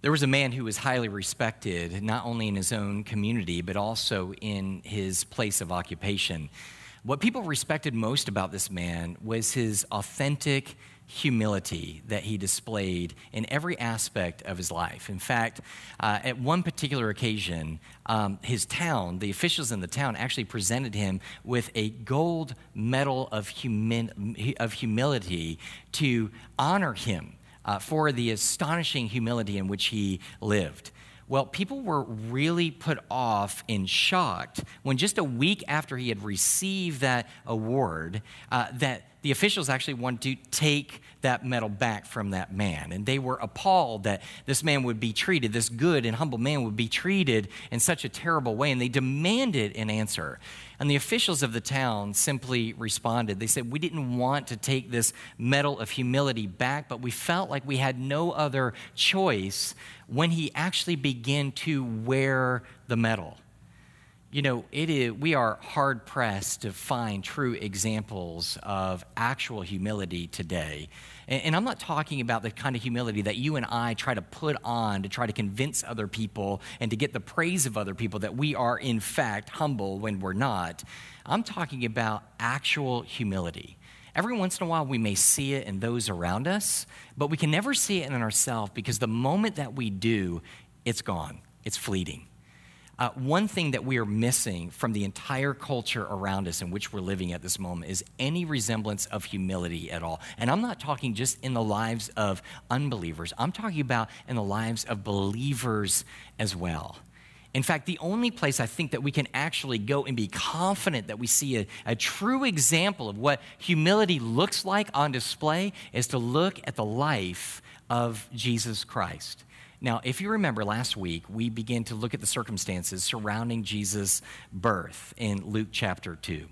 There was a man who was highly respected, not only in his own community, but also in his place of occupation. What people respected most about this man was his authentic humility that he displayed in every aspect of his life. In fact, uh, at one particular occasion, um, his town, the officials in the town, actually presented him with a gold medal of, humi- of humility to honor him uh, for the astonishing humility in which he lived. Well, people were really put off and shocked when just a week after he had received that award, uh, that the officials actually wanted to take that medal back from that man. And they were appalled that this man would be treated, this good and humble man would be treated in such a terrible way. And they demanded an answer. And the officials of the town simply responded. They said, We didn't want to take this medal of humility back, but we felt like we had no other choice when he actually began to wear the medal. You know, it is, we are hard pressed to find true examples of actual humility today. And, and, I'm not talking about the kind of humility that you and I try to put on to try to convince other people and to get the praise of other people that we are, in fact, humble when we're not. I'm talking about actual humility. Every once in a while, we may see it in those around us, but we can never see it in ourselves because the moment that we do, it's gone, it's fleeting. Uh, one thing that we are missing from the entire culture around us in which we're living at this moment is any resemblance of humility at all. And I'm not talking just in the lives of unbelievers, I'm talking about in the lives of believers as well. In fact, the only place I think that we can actually go and be confident that we see a, a, true example of what humility looks like on display is to look at the life of Jesus Christ. Now, if you remember last week, we began to look at the circumstances surrounding Jesus' birth in Luke chapter 2.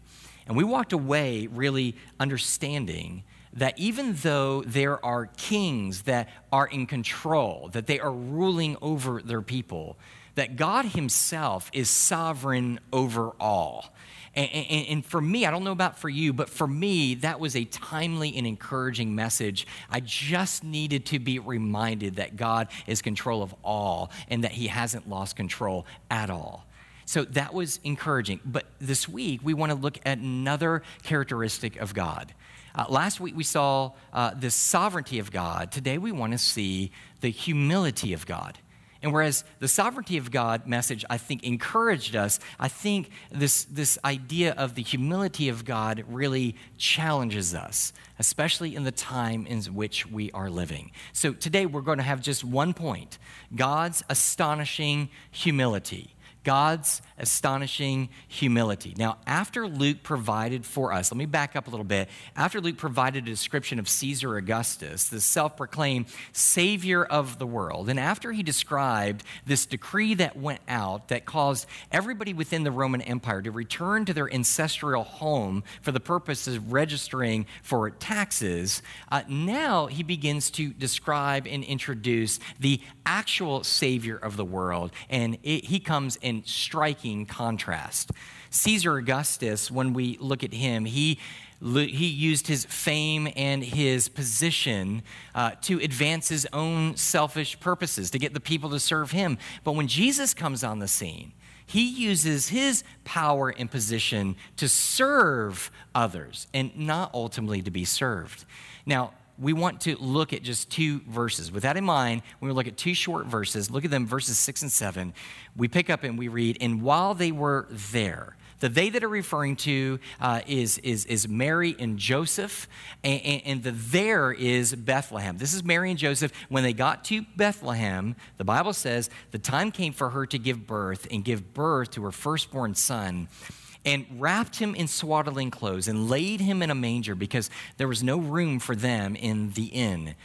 And we walked away really understanding that even though there are kings that are in control, that they are ruling over their people, that God Himself is sovereign over all. And, and, and, for me, I don't know about for you, but for me, that was a timely and encouraging message. I just needed to be reminded that God is control of all and that He hasn't lost control at all. So that was encouraging. But this week, we want to look at another characteristic of God. Uh, last week, we saw uh, the sovereignty of God. Today, we want to see the humility of God. And whereas the sovereignty of God message, I think, encouraged us, I think this, this idea of the humility of God really challenges us, especially in the time in which we are living. So today we're going to have just one point God's astonishing humility. God's astonishing humility. Now, after Luke provided for us, let me back up a little bit. After Luke provided a description of Caesar Augustus, the self proclaimed savior of the world, and after he described this decree that went out that caused everybody within the Roman Empire to return to their ancestral home for the purpose of registering for taxes, uh, now he begins to describe and introduce the actual savior of the world, and it, he comes in striking contrast. Caesar Augustus, when we look at him, he he used his fame and his position uh, to advance his own selfish purposes, to get the people to serve him. But when Jesus comes on the scene, he uses his power and position to serve others and not ultimately to be served. Now, we want to look at just two verses. With that in mind, we look at two short verses. Look at them, verses six and seven. We pick up and we read, And while they were there, the they that are referring to uh, is, is, is Mary and Joseph, and, and, and, the there is Bethlehem. This is Mary and Joseph. When they got to Bethlehem, the Bible says the time came for her to give birth and give birth to her firstborn son and wrapped him in swaddling clothes and laid him in a manger because there was no room for them in the inn.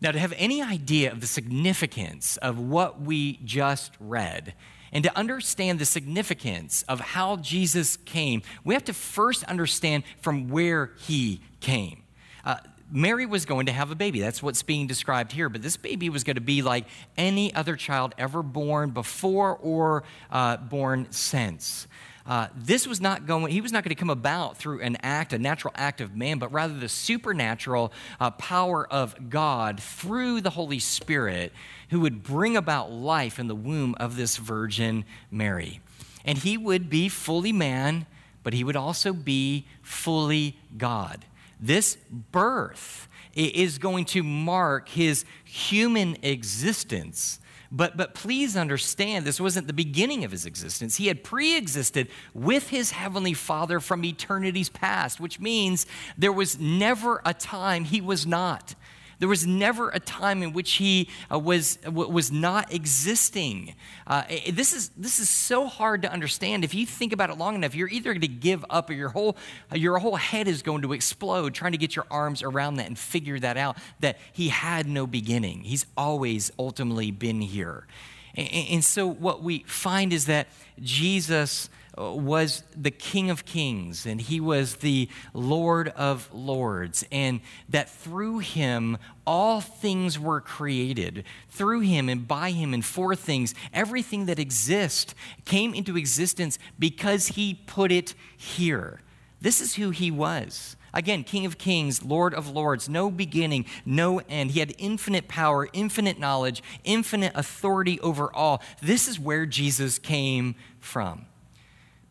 Now, to have any idea of the significance of what we just read, and to understand the significance of how Jesus came, we have to first understand from where he came. Uh, Mary was going to have a baby. That's what's being described here. But this baby was going to be like any other child ever born before or uh, born since. Uh, this was not going, he was not going to come about through an act, a natural act of man, but rather the supernatural uh, power of God through the Holy Spirit who would bring about life in the womb of this Virgin Mary. And he would be fully man, but he would also be fully God. This birth is going to mark his human existence but, but please understand, this wasn't the beginning of his existence. He had pre existed with his heavenly Father from eternity's past, which means there was never a time he was not. There was never a time in which he uh, was, uh, was not existing. Uh, this, is, this is so hard to understand. If you think about it long enough, you're either going to give up or your whole, your whole head is going to explode trying to get your arms around that and figure that out that he had no beginning. He's always ultimately been here. and, and so what we find is that Jesus Uh, was the King of Kings and he was the Lord of Lords, and that through him all things were created. Through him and by him and for things, everything that exists came into existence because he put it here. This is who he was. Again, King of Kings, Lord of Lords, no beginning, no end. He had infinite power, infinite knowledge, infinite authority over all. This is where Jesus came from.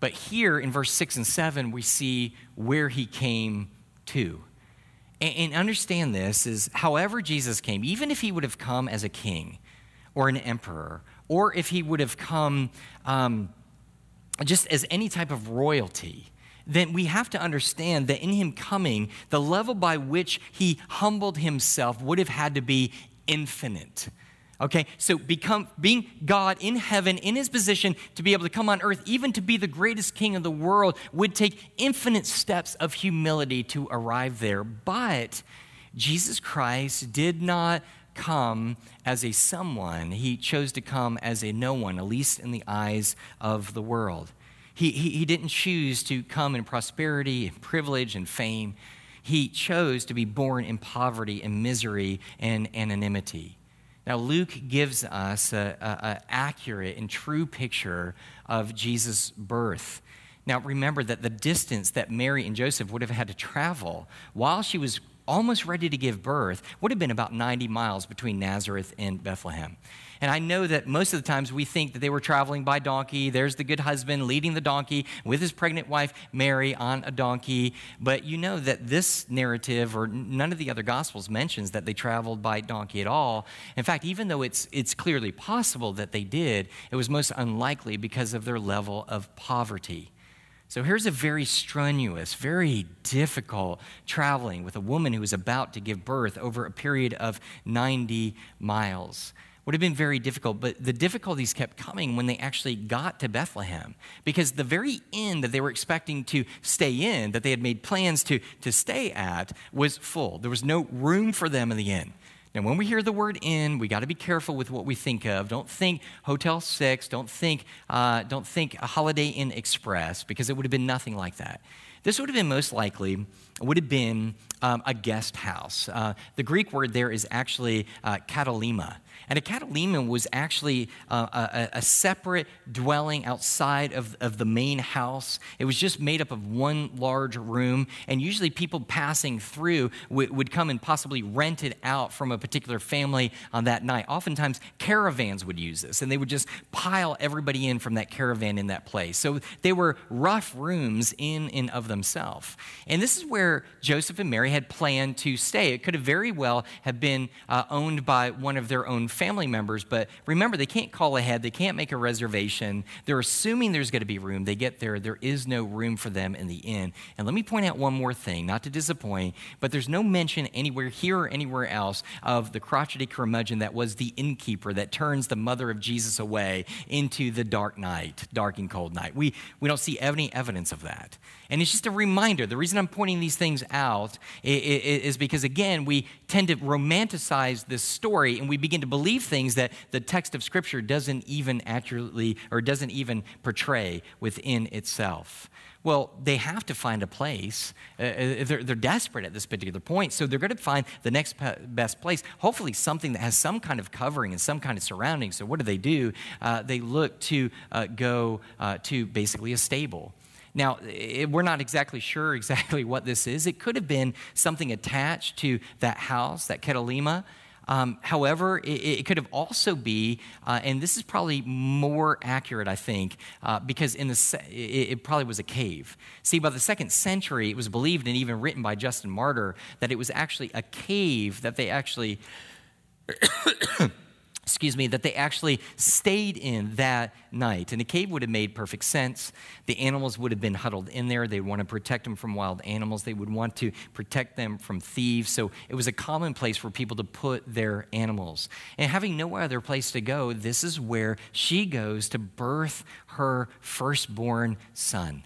But here in verse 6 and 7, we see where he came to. And, understand this is however Jesus came, even if he would have come as a king or an emperor, or if he would have come um, just as any type of royalty, then we have to understand that in him coming, the level by which he humbled himself would have had to be infinite. Okay, so become being God in heaven, in his position to be able to come on earth, even to be the greatest king of the world, would take infinite steps of humility to arrive there. But Jesus Christ did not come as a someone, he chose to come as a no one, at least in the eyes of the world. He, he, he didn't choose to come in prosperity and privilege and fame. He chose to be born in poverty and misery and anonymity. Now, Luke gives us an accurate and true picture of Jesus' birth. Now, remember that the distance that Mary and Joseph would have had to travel while she was almost ready to give birth would have been about 90 miles between Nazareth and Bethlehem. And I know that most of the times we think that they were traveling by donkey. There's the good husband leading the donkey with his pregnant wife, Mary, on a donkey. But you know that this narrative, or none of the other gospels, mentions that they traveled by donkey at all. In fact, even though it's, it's clearly possible that they did, it was most unlikely because of their level of poverty. So here's a very strenuous, very difficult traveling with a woman who is about to give birth over a period of 90 miles would have been very difficult, but the difficulties kept coming when they actually got to Bethlehem because the very inn that they were expecting to stay in, that they had made plans to, to stay at, was full. There was no room for them in the inn. Now, when we hear the word inn, we got to be careful with what we think of. Don't think Hotel Six. Don't think, uh, don't think a Holiday Inn Express because it would have been nothing like that. This would have been most likely would have been um, a guest house. Uh, the Greek word there is actually uh, katalima. And a katalima was actually uh, a, a, separate dwelling outside of, of the main house. It was just made up of one large room, and usually people passing through would, would come and possibly rent it out from a particular family on that night. Oftentimes, caravans would use this, and they would just pile everybody in from that caravan in that place. So they were rough rooms in and of themselves. And this is where Joseph and Mary had planned to stay. It could have very well have been uh, owned by one of their own family members, but remember, they can't call ahead, they can't make a reservation. They're assuming there's going to be room. They get there, there is no room for them in the inn. And let me point out one more thing, not to disappoint, but there's no mention anywhere here or anywhere else of the crotchety curmudgeon that was the innkeeper that turns the mother of Jesus away into the dark night, dark and cold night. We, we don't see any evidence of that. And it's just a reminder. The reason I'm pointing these things out is because, again, we tend to romanticize this story and we begin to believe things that the text of Scripture doesn't even accurately or doesn't even portray within itself. Well, they have to find a place. Uh, uh they're, they're, desperate at this particular point, so they're going to find the next best place, hopefully something that has some kind of covering and some kind of surrounding. So, what do they do? Uh, they look to uh, go uh, to basically a stable. Now, it, we're not exactly sure exactly what this is. It could have been something attached to that house, that katalima. Um, however, it, it, could have also be, uh, and this is probably more accurate, I think, uh, because in the it, it, probably was a cave. See, by the second century, it was believed and even written by Justin Martyr that it was actually a cave that they actually excuse me, that they actually stayed in that night. And the cave would have made perfect sense. The animals would have been huddled in there. They'd want to protect them from wild animals. They would want to protect them from thieves. So it was a common place for people to put their animals. And having no other place to go, this is where she goes to birth her firstborn son.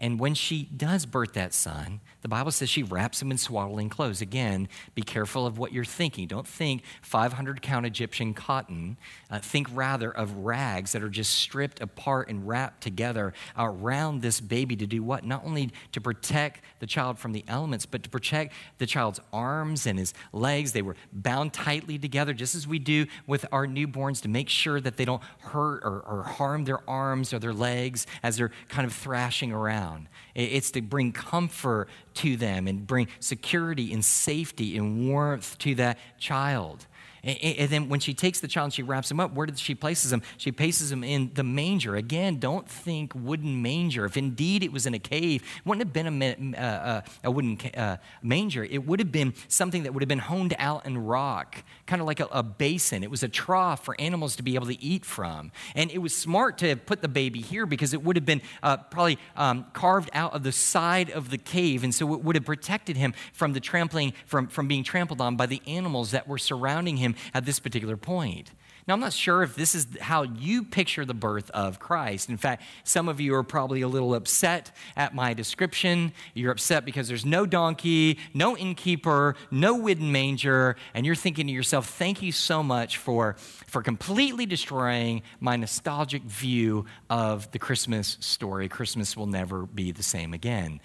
And when she does birth that son, the Bible says she wraps him in swaddling clothes. Again, be careful of what you're thinking. Don't think 500 count Egyptian cotton. Uh, think rather of rags that are just stripped apart and wrapped together around this baby to do what? Not only to protect the child from the elements, but to protect the child's arms and his legs. They were bound tightly together, just as we do with our newborns, to make sure that they don't hurt or, or harm their arms or their legs as they're kind of thrashing around. It's to bring comfort to them and bring security and safety and warmth to that child. And then when she takes the child and she wraps him up, where does she places him? She places him in the manger. Again, don't think wooden manger. If indeed it was in a cave, it wouldn't have been a, uh, uh, a wooden uh, manger. It would have been something that would have been honed out in rock, kind of like a, a, basin. It was a trough for animals to be able to eat from. And it was smart to have put the baby here because it would have been uh, probably um, carved out of the side of the cave. And so it would have protected him from the trampling, from, from being trampled on by the animals that were surrounding him him at this particular point. Now, I'm not sure if this is how you picture the birth of Christ. In fact, some of you are probably a little upset at my description. You're upset because there's no donkey, no innkeeper, no wooden manger, and you're thinking to yourself, thank you so much for, for completely destroying my nostalgic view of the Christmas story. Christmas will never be the same again.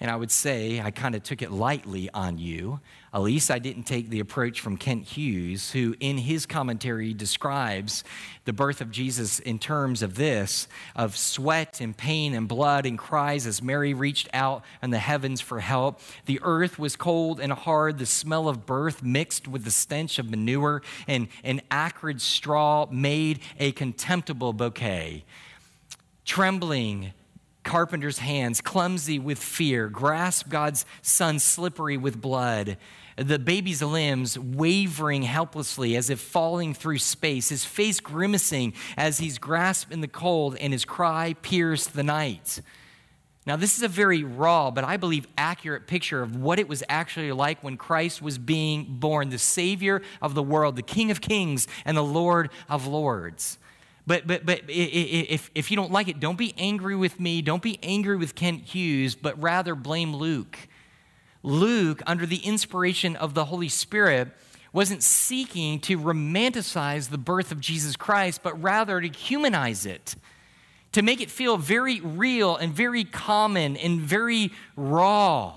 And I would say I kind of took it lightly on you. At least I didn't take the approach from Kent Hughes, who in his commentary describes the birth of Jesus in terms of this of sweat and pain and blood and cries as Mary reached out in the heavens for help. The earth was cold and hard. The smell of birth mixed with the stench of manure and, an acrid straw made a contemptible bouquet. Trembling, carpenter's hands, clumsy with fear, grasp God's son slippery with blood. The baby's limbs wavering helplessly as if falling through space, his face grimacing as he's grasped in the cold, and his cry pierced the night. Now, this is a very raw, but I believe accurate picture of what it was actually like when Christ was being born, the Savior of the world, the King of kings, and the Lord of lords. But, but, but if, if you don't like it, don't be angry with me. Don't be angry with Kent Hughes, but rather blame Luke. Luke, under the inspiration of the Holy Spirit, wasn't seeking to romanticize the birth of Jesus Christ, but rather to humanize it, to make it feel very real and very common and very raw.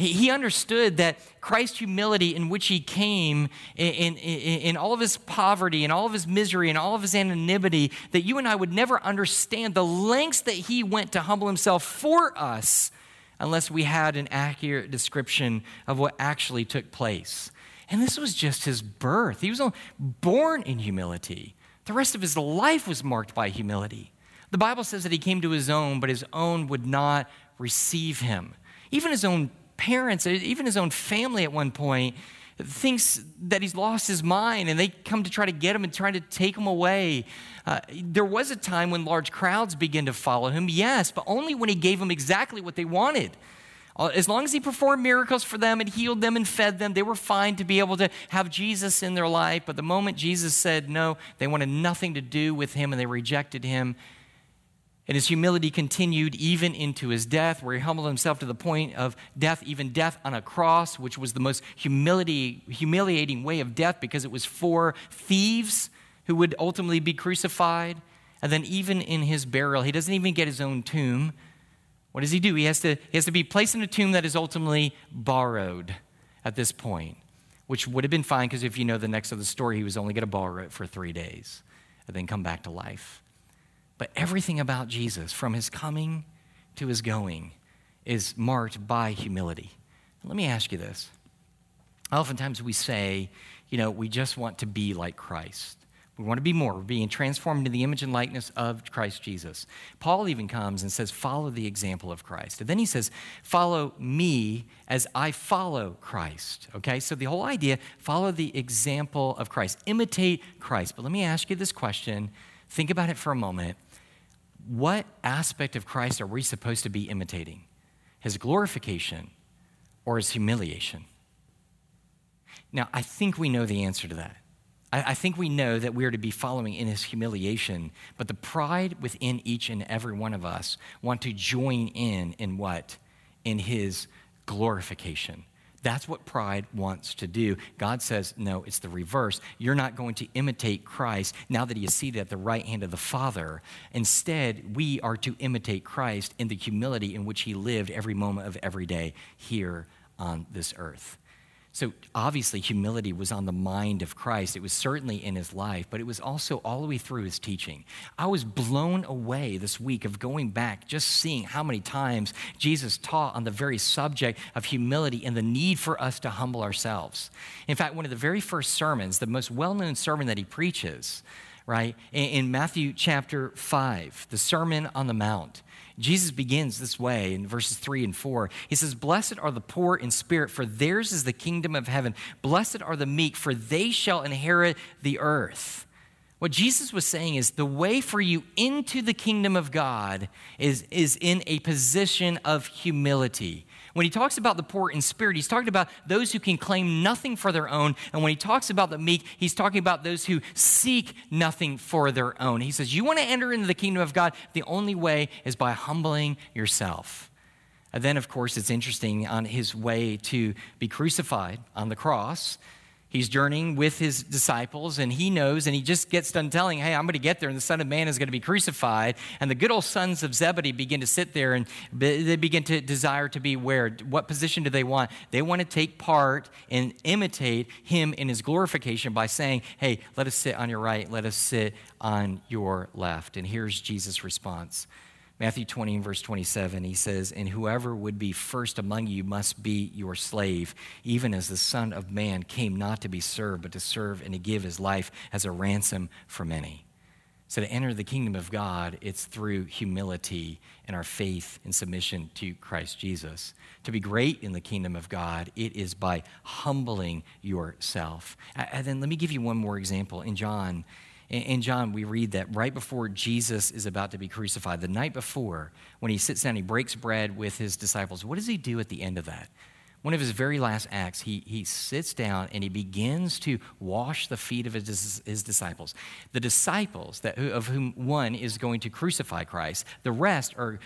He understood that Christ's humility in which he came in, in, in, all of his poverty and all of his misery and all of his anonymity, that you and I would never understand the lengths that he went to humble himself for us unless we had an accurate description of what actually took place. And this was just his birth. He was born in humility. The rest of his life was marked by humility. The Bible says that he came to his own, but his own would not receive him. Even his own parents, even his own family at one point, thinks that he's lost his mind and they come to try to get him and try to take him away. Uh, there was a time when large crowds began to follow him, yes, but only when he gave them exactly what they wanted. Uh, as long as he performed miracles for them and healed them and fed them, they were fine to be able to have Jesus in their life. But the moment Jesus said no, they wanted nothing to do with him and they rejected him. And his humility continued even into his death, where he humbled himself to the point of death, even death on a cross, which was the most humility, humiliating way of death because it was for thieves who would ultimately be crucified. And then, even in his burial, he doesn't even get his own tomb. What does he do? He has to, he has to be placed in a tomb that is ultimately borrowed at this point, which would have been fine because if you know the next of the story, he was only going to borrow it for three days and then come back to life. But everything about Jesus, from his coming to his going, is marked by humility. Let me ask you this. Oftentimes we say, you know, we just want to be like Christ. We want to be more. We're being transformed into the image and likeness of Christ Jesus. Paul even comes and says, Follow the example of Christ. And then he says, Follow me as I follow Christ. Okay, so the whole idea follow the example of Christ, imitate Christ. But let me ask you this question. Think about it for a moment. What aspect of Christ are we supposed to be imitating? His glorification or his humiliation? Now, I think we know the answer to that. I, I think we know that we are to be following in his humiliation, but the pride within each and every one of us want to join in in what? In his glorification. That's what pride wants to do. God says, no, it's the reverse. You're not going to imitate Christ now that he is seated at the right hand of the Father. Instead, we are to imitate Christ in the humility in which he lived every moment of every day here on this earth. So obviously, humility was on the mind of Christ. It was certainly in his life, but it was also all the way through his teaching. I was blown away this week of going back, just seeing how many times Jesus taught on the very subject of humility and the need for us to humble ourselves. In fact, one of the very first sermons, the most well known sermon that he preaches, right, in Matthew chapter 5, the Sermon on the Mount. Jesus begins this way in verses 3 and 4. He says, Blessed are the poor in spirit, for theirs is the kingdom of heaven. Blessed are the meek, for they shall inherit the earth. What Jesus was saying is the way for you into the kingdom of God is, is in a position of humility. When he talks about the poor in spirit, he's talking about those who can claim nothing for their own. And when he talks about the meek, he's talking about those who seek nothing for their own. He says, You want to enter into the kingdom of God? The only way is by humbling yourself. And then, of course, it's interesting on his way to be crucified on the cross. He's journeying with his disciples, and he knows, and he just gets done telling, Hey, I'm going to get there, and the Son of Man is going to be crucified. And the good old sons of Zebedee begin to sit there and they begin to desire to be where? What position do they want? They want to take part and imitate him in his glorification by saying, Hey, let us sit on your right, let us sit on your left. And here's Jesus' response Matthew 20 verse 27, he says, And whoever would be first among you must be your slave, even as the Son of Man came not to be served, but to serve and to give his life as a ransom for many. So, to enter the kingdom of God, it's through humility and our faith and submission to Christ Jesus. To be great in the kingdom of God, it is by humbling yourself. And then let me give you one more example. In John, in John, we read that right before Jesus is about to be crucified, the night before, when he sits down, he breaks bread with his disciples. What does he do at the end of that? One of his very last acts, he, he sits down and he begins to wash the feet of his, his disciples. The disciples, that, of whom one is going to crucify Christ, the rest are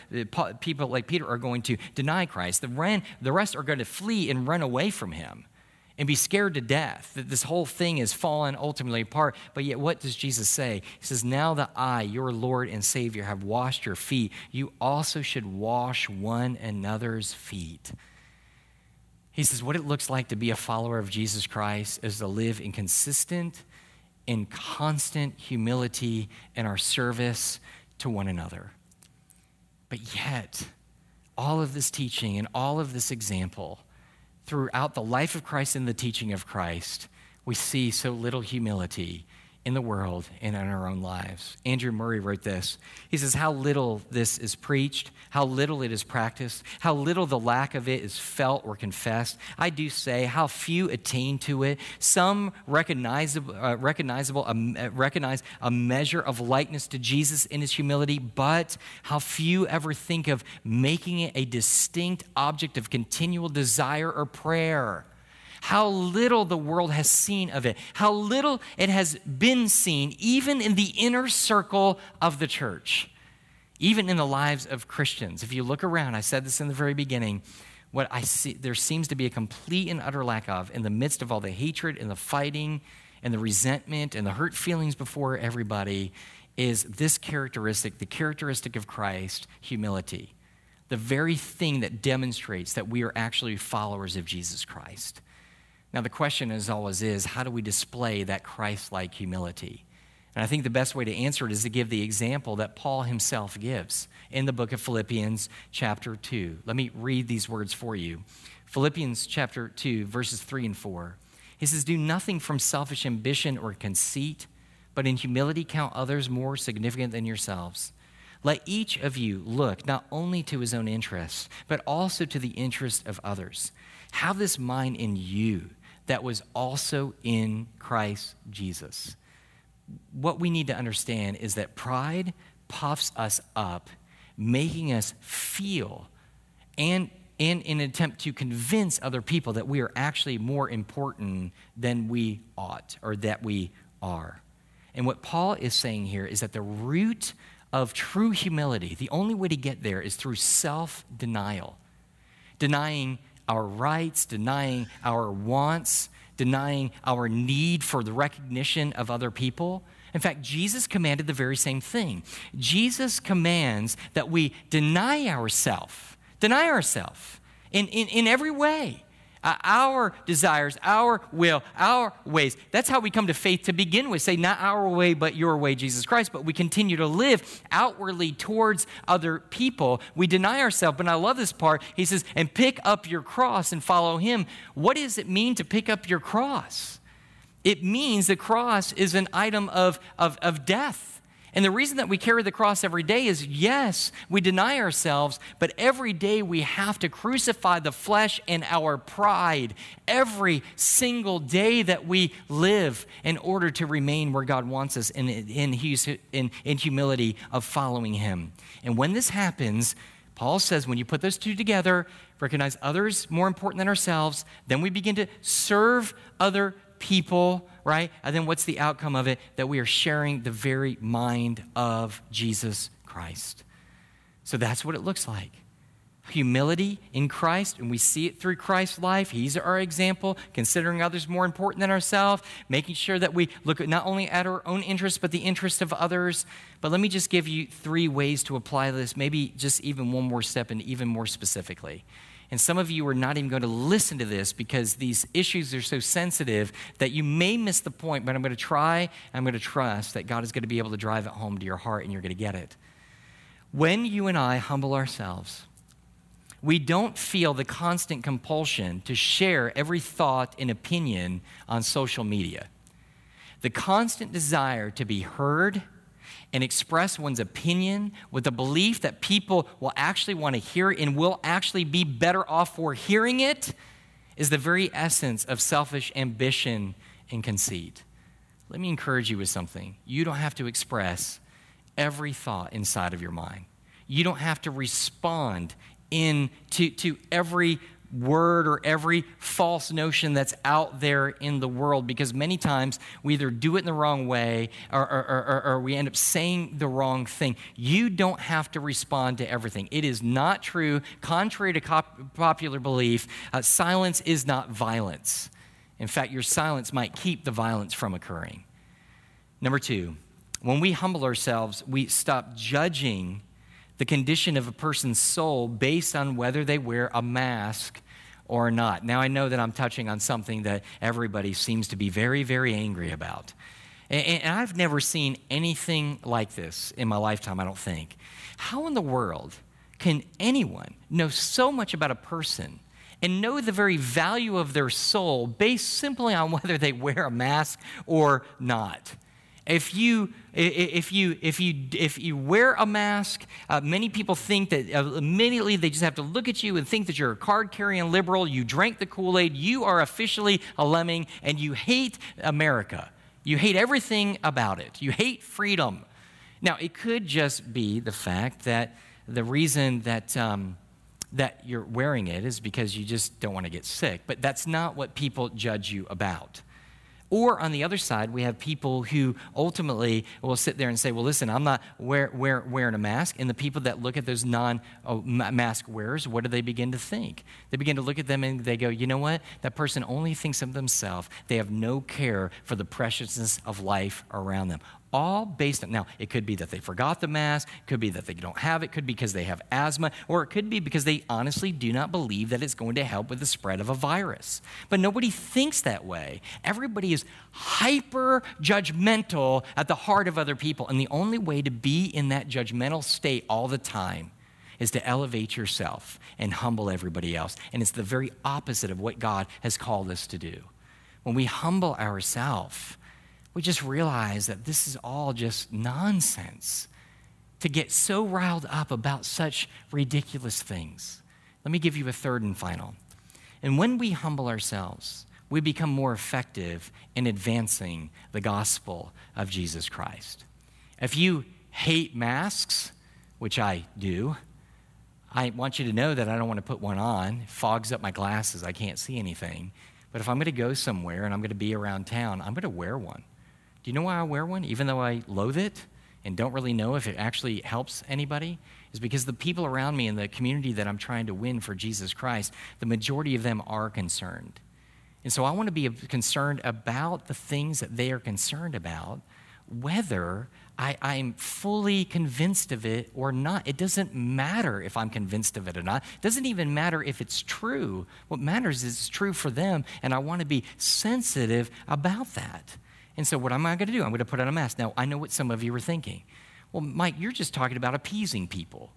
people like Peter are going to deny Christ. The, the rest are going to flee and run away from him and be scared to death that this whole thing is fallen ultimately apart. But yet, what does Jesus say? He says, Now that I, your Lord and Savior, have washed your feet, you also should wash one another's feet. He says, What it looks like to be a follower of Jesus Christ is to live in consistent in constant humility in our service to one another. But yet, all of this teaching and all of this example, throughout the life of Christ and the teaching of Christ, we see so little humility in the world and in our own lives. Andrew Murray wrote this. He says, How little this is preached, how little it is practiced, how little the lack of it is felt or confessed. I do say, how few attain to it. Some recognizable, uh, recognizable um, uh, recognize a measure of likeness to Jesus in his humility, but how few ever think of making it a distinct object of continual desire or prayer how little the world has seen of it, how little it has been seen, even in the inner circle of the church, even in the lives of Christians. If you look around, I said this in the very beginning, what I see, there seems to be a complete and utter lack of in the midst of all the hatred and the fighting and the resentment and the hurt feelings before everybody is this characteristic, the characteristic of Christ, humility the very thing that demonstrates that we are actually followers of Jesus Christ. Now, the question, as always, is how do we display that Christ like humility? And I think the best way to answer it is to give the example that Paul himself gives in the book of Philippians, chapter 2. Let me read these words for you. Philippians chapter 2, verses 3 and 4. He says, Do nothing from selfish ambition or conceit, but in humility count others more significant than yourselves. Let each of you look not only to his own interests, but also to the interest of others. Have this mind in you that was also in Christ Jesus. What we need to understand is that pride puffs us up, making us feel and in, an attempt to convince other people that we are actually more important than we ought or that we are. And what Paul is saying here is that the root of true humility, the only way to get there is through self denial, denying our rights, denying our wants, denying our need for the recognition of other people. In fact, Jesus commanded the very same thing. Jesus commands that we deny ourselves, deny ourselves in, in, in every way Uh, our desires, our will, our ways. That's how we come to faith to begin with. Say, not our way, but your way, Jesus Christ. But we continue to live outwardly towards other people. We deny ourselves. But I love this part. He says, and pick up your cross and follow him. What does it mean to pick up your cross? It means the cross is an item of, of, of death. And the reason that we carry the cross every day is yes, we deny ourselves, but every day we have to crucify the flesh and our pride every single day that we live in order to remain where God wants us in, in, in, in humility of following Him. And when this happens, Paul says when you put those two together, recognize others more important than ourselves, then we begin to serve other people, right? And then what's the outcome of it? That we are sharing the very mind of Jesus Christ. So that's what it looks like. Humility in Christ, and we see it through Christ's life. He's our example, considering others more important than ourselves, making sure that we look not only at our own interests, but the interests of others. But let me just give you three ways to apply this, maybe just even one more step and even more specifically. And some of you are not even going to listen to this because these issues are so sensitive that you may miss the point, but I'm going to try, I'm going to trust that God is going to be able to drive it home to your heart and you're going to get it. When you and I humble ourselves, we don't feel the constant compulsion to share every thought and opinion on social media. The constant desire to be heard and express one's opinion with the belief that people will actually want to hear it and will actually be better off for hearing it is the very essence of selfish ambition and conceit. Let me encourage you with something. You don't have to express every thought inside of your mind. You don't have to respond in to, to every word or every false notion that's out there in the world because many times we either do it in the wrong way or, or, or, or, we end up saying the wrong thing. You don't have to respond to everything. It is not true. Contrary to cop- popular belief, uh, silence is not violence. In fact, your silence might keep the violence from occurring. Number two, when we humble ourselves, we stop judging the condition of a person's soul based on whether they wear a mask or not. Now, I know that I'm touching on something that everybody seems to be very, very angry about. And, I've never seen anything like this in my lifetime, I don't think. How in the world can anyone know so much about a person and know the very value of their soul based simply on whether they wear a mask or not? If you, if you, if you, if you wear a mask, uh, many people think that uh, immediately they just have to look at you and think that you're a card carrying liberal. You drank the Kool Aid. You are officially a lemming and you hate America. You hate everything about it. You hate freedom. Now, it could just be the fact that the reason that, um, that you're wearing it is because you just don't want to get sick. But that's not what people judge you about. Or on the other side, we have people who ultimately will sit there and say, well, listen, I'm not wear, wear, wearing a mask. And the people that look at those non oh, mask wearers, what do they begin to think? They begin to look at them and they go, you know what? That person only thinks of themselves. They have no care for the preciousness of life around them. All based on, now, it could be that they forgot the mask, it could be that they don't have it, it could be because they have asthma, or it could be because they honestly do not believe that it's going to help with the spread of a virus. But nobody thinks that way. Everybody is hyper judgmental at the heart of other people. And the only way to be in that judgmental state all the time is to elevate yourself and humble everybody else. And it's the very opposite of what God has called us to do. When we humble ourselves, we just realize that this is all just nonsense to get so riled up about such ridiculous things. Let me give you a third and final. And when we humble ourselves, we become more effective in advancing the gospel of Jesus Christ. If you hate masks, which I do, I want you to know that I don't want to put one on. It fogs up my glasses. I can't see anything. But if I'm going to go somewhere and I'm going to be around town, I'm going to wear one. Do you know why I wear one, even though I loathe it and don't really know if it actually helps anybody? Is because the people around me in the community that I'm trying to win for Jesus Christ, the majority of them are concerned. And so I want to be concerned about the things that they are concerned about, whether I, I'm fully convinced of it or not. It doesn't matter if I'm convinced of it or not. It doesn't even matter if it's true. What matters is it's true for them, and I want to be sensitive about that. And so, what am I going to do? I'm going to put on a mask. Now, I know what some of you are thinking. Well, Mike, you're just talking about appeasing people.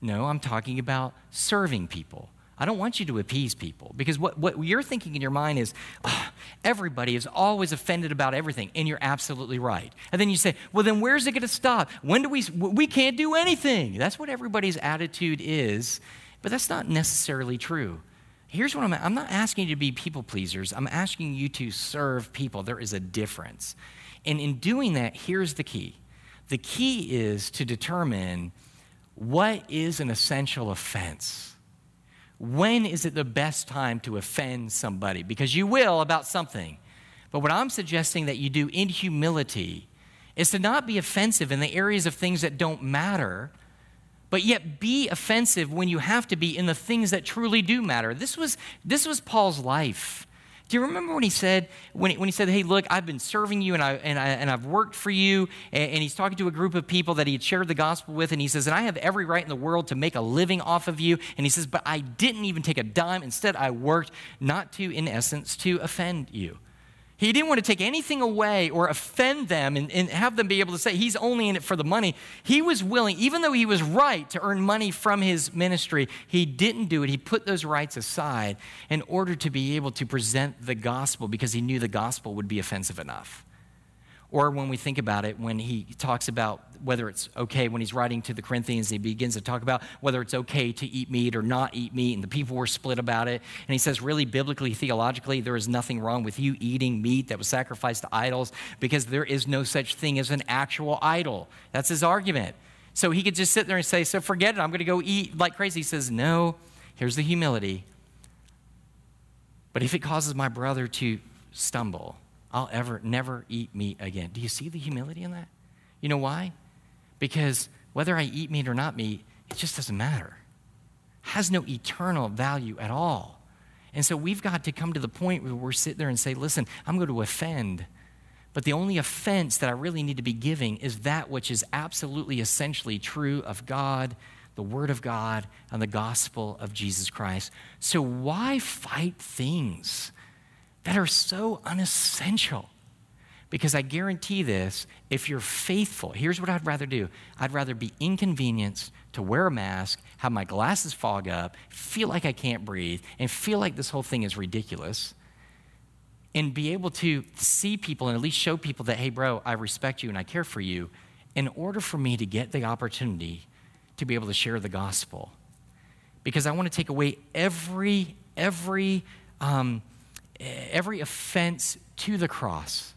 No, I'm talking about serving people. I don't want you to appease people because what, what you're thinking in your mind is oh, everybody is always offended about everything, and you're absolutely right. And then you say, well, then where's it going to stop? When do we, we can't do anything? That's what everybody's attitude is, but that's not necessarily true. Here's what I'm I'm not asking you to be people pleasers, I'm asking you to serve people. There is a difference. And in doing that, here's the key the key is to determine what is an essential offense when is it the best time to offend somebody? Because you will about something. But what I'm suggesting that you do in humility is to not be offensive in the areas of things that don't matter, but yet be offensive when you have to be in the things that truly do matter. This was, this was Paul's life. Do you remember when he said, when he, when he said, hey, look, I've been serving you and, I, and, I, and I've worked for you, and, and he's talking to a group of people that he had shared the gospel with, and he says, and I have every right in the world to make a living off of you. And he says, but I didn't even take a dime. Instead, I worked not to, in essence, to offend you. He didn't want to take anything away or offend them and, and, have them be able to say he's only in it for the money. He was willing, even though he was right to earn money from his ministry, he didn't do it. He put those rights aside in order to be able to present the gospel because he knew the gospel would be offensive enough. Or when we think about it, when he talks about whether it's okay, when he's writing to the Corinthians, he begins to talk about whether it's okay to eat meat or not eat meat, and the people were split about it. And he says, really, biblically, theologically, there is nothing wrong with you eating meat that was sacrificed to idols because there is no such thing as an actual idol. That's his argument. So he could just sit there and say, So forget it, I'm going to go eat like crazy. He says, No, here's the humility. But if it causes my brother to stumble, I'll ever never eat meat again. Do you see the humility in that? You know why? Because whether I eat meat or not meat, it just doesn't matter. It has no eternal value at all. And so we've got to come to the point where we're sitting there and say, listen, I'm going to offend. But the only offense that I really need to be giving is that which is absolutely essentially true of God, the Word of God, and the gospel of Jesus Christ. So why fight things that are so unessential. Because I guarantee this, if you're faithful, here's what I'd rather do I'd rather be inconvenienced to wear a mask, have my glasses fog up, feel like I can't breathe, and feel like this whole thing is ridiculous, and be able to see people and at least show people that, hey, bro, I respect you and I care for you, in order for me to get the opportunity to be able to share the gospel. Because I want to take away every, every, um, every offense to the cross,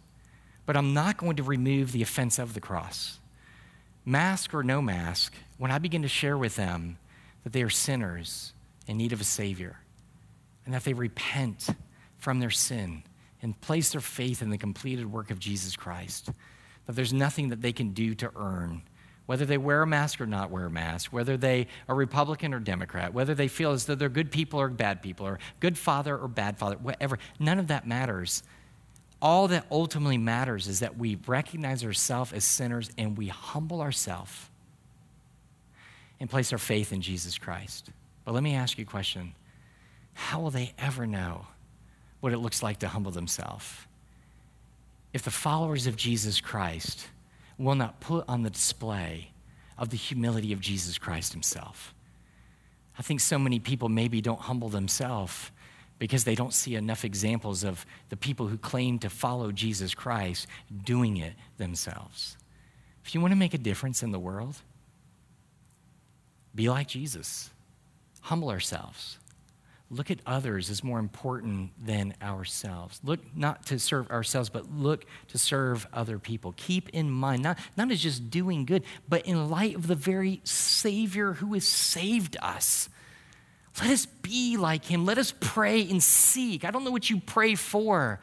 but I'm not going to remove the offense of the cross. Mask or no mask, when I begin to share with them that they are sinners in need of a Savior and that they repent from their sin and place their faith in the completed work of Jesus Christ, that there's nothing that they can do to earn whether they wear a mask or not wear a mask, whether they are Republican or Democrat, whether they feel as though they're good people or bad people, or good father or bad father, whatever, none of that matters. all that ultimately matters is that we recognize ourselves as sinners and we humble ourselves and place our faith in Jesus Christ. But let me ask you a question How will they ever know what it looks like to humble themselves if the followers of Jesus Christ will not put on the display of the humility of Jesus Christ himself? I think so many people maybe don't humble themselves because they don't see enough examples of the people who claim to follow Jesus Christ doing it themselves. If you want to make a difference in the world, be like Jesus. Humble ourselves. Look at others as more important than ourselves. Look not to serve ourselves, but look to serve other people. Keep in mind, not, not as just doing good, but in light of the very Savior who has saved us let us be like him. Let us pray and seek. I don't know what you pray for,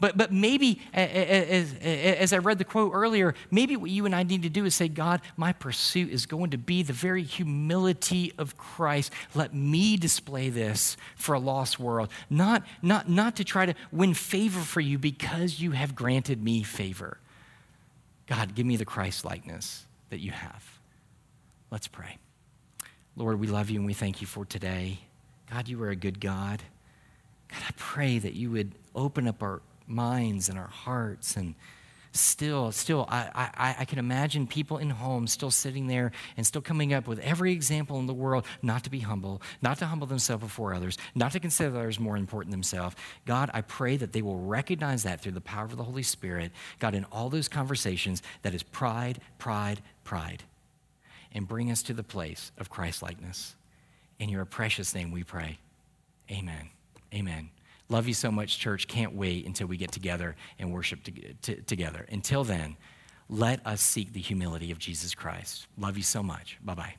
but, but maybe, as, as I read the quote earlier, maybe what you and I need to do is say, God, my pursuit is going to be the very humility of Christ. Let me display this for a lost world, not, not, not to try to win favor for you because you have granted me favor. God, give me the Christ likeness that you have. Let's pray. Lord, we love you and we thank you for today. God, you are a good God. God, I pray that you would open up our minds and our hearts and still, still, I, I, I, can imagine people in homes still sitting there and still coming up with every example in the world not to be humble, not to humble themselves before others, not to consider others more important than themselves. God, I pray that they will recognize that through the power of the Holy Spirit. God, in all those conversations, that is pride, pride, pride and bring us to the place of Christlikeness. In your precious name we pray. Amen. Amen. Love you so much, church. Can't wait until we get together and worship to, together. Until then, let us seek the humility of Jesus Christ. Love you so much. Bye bye.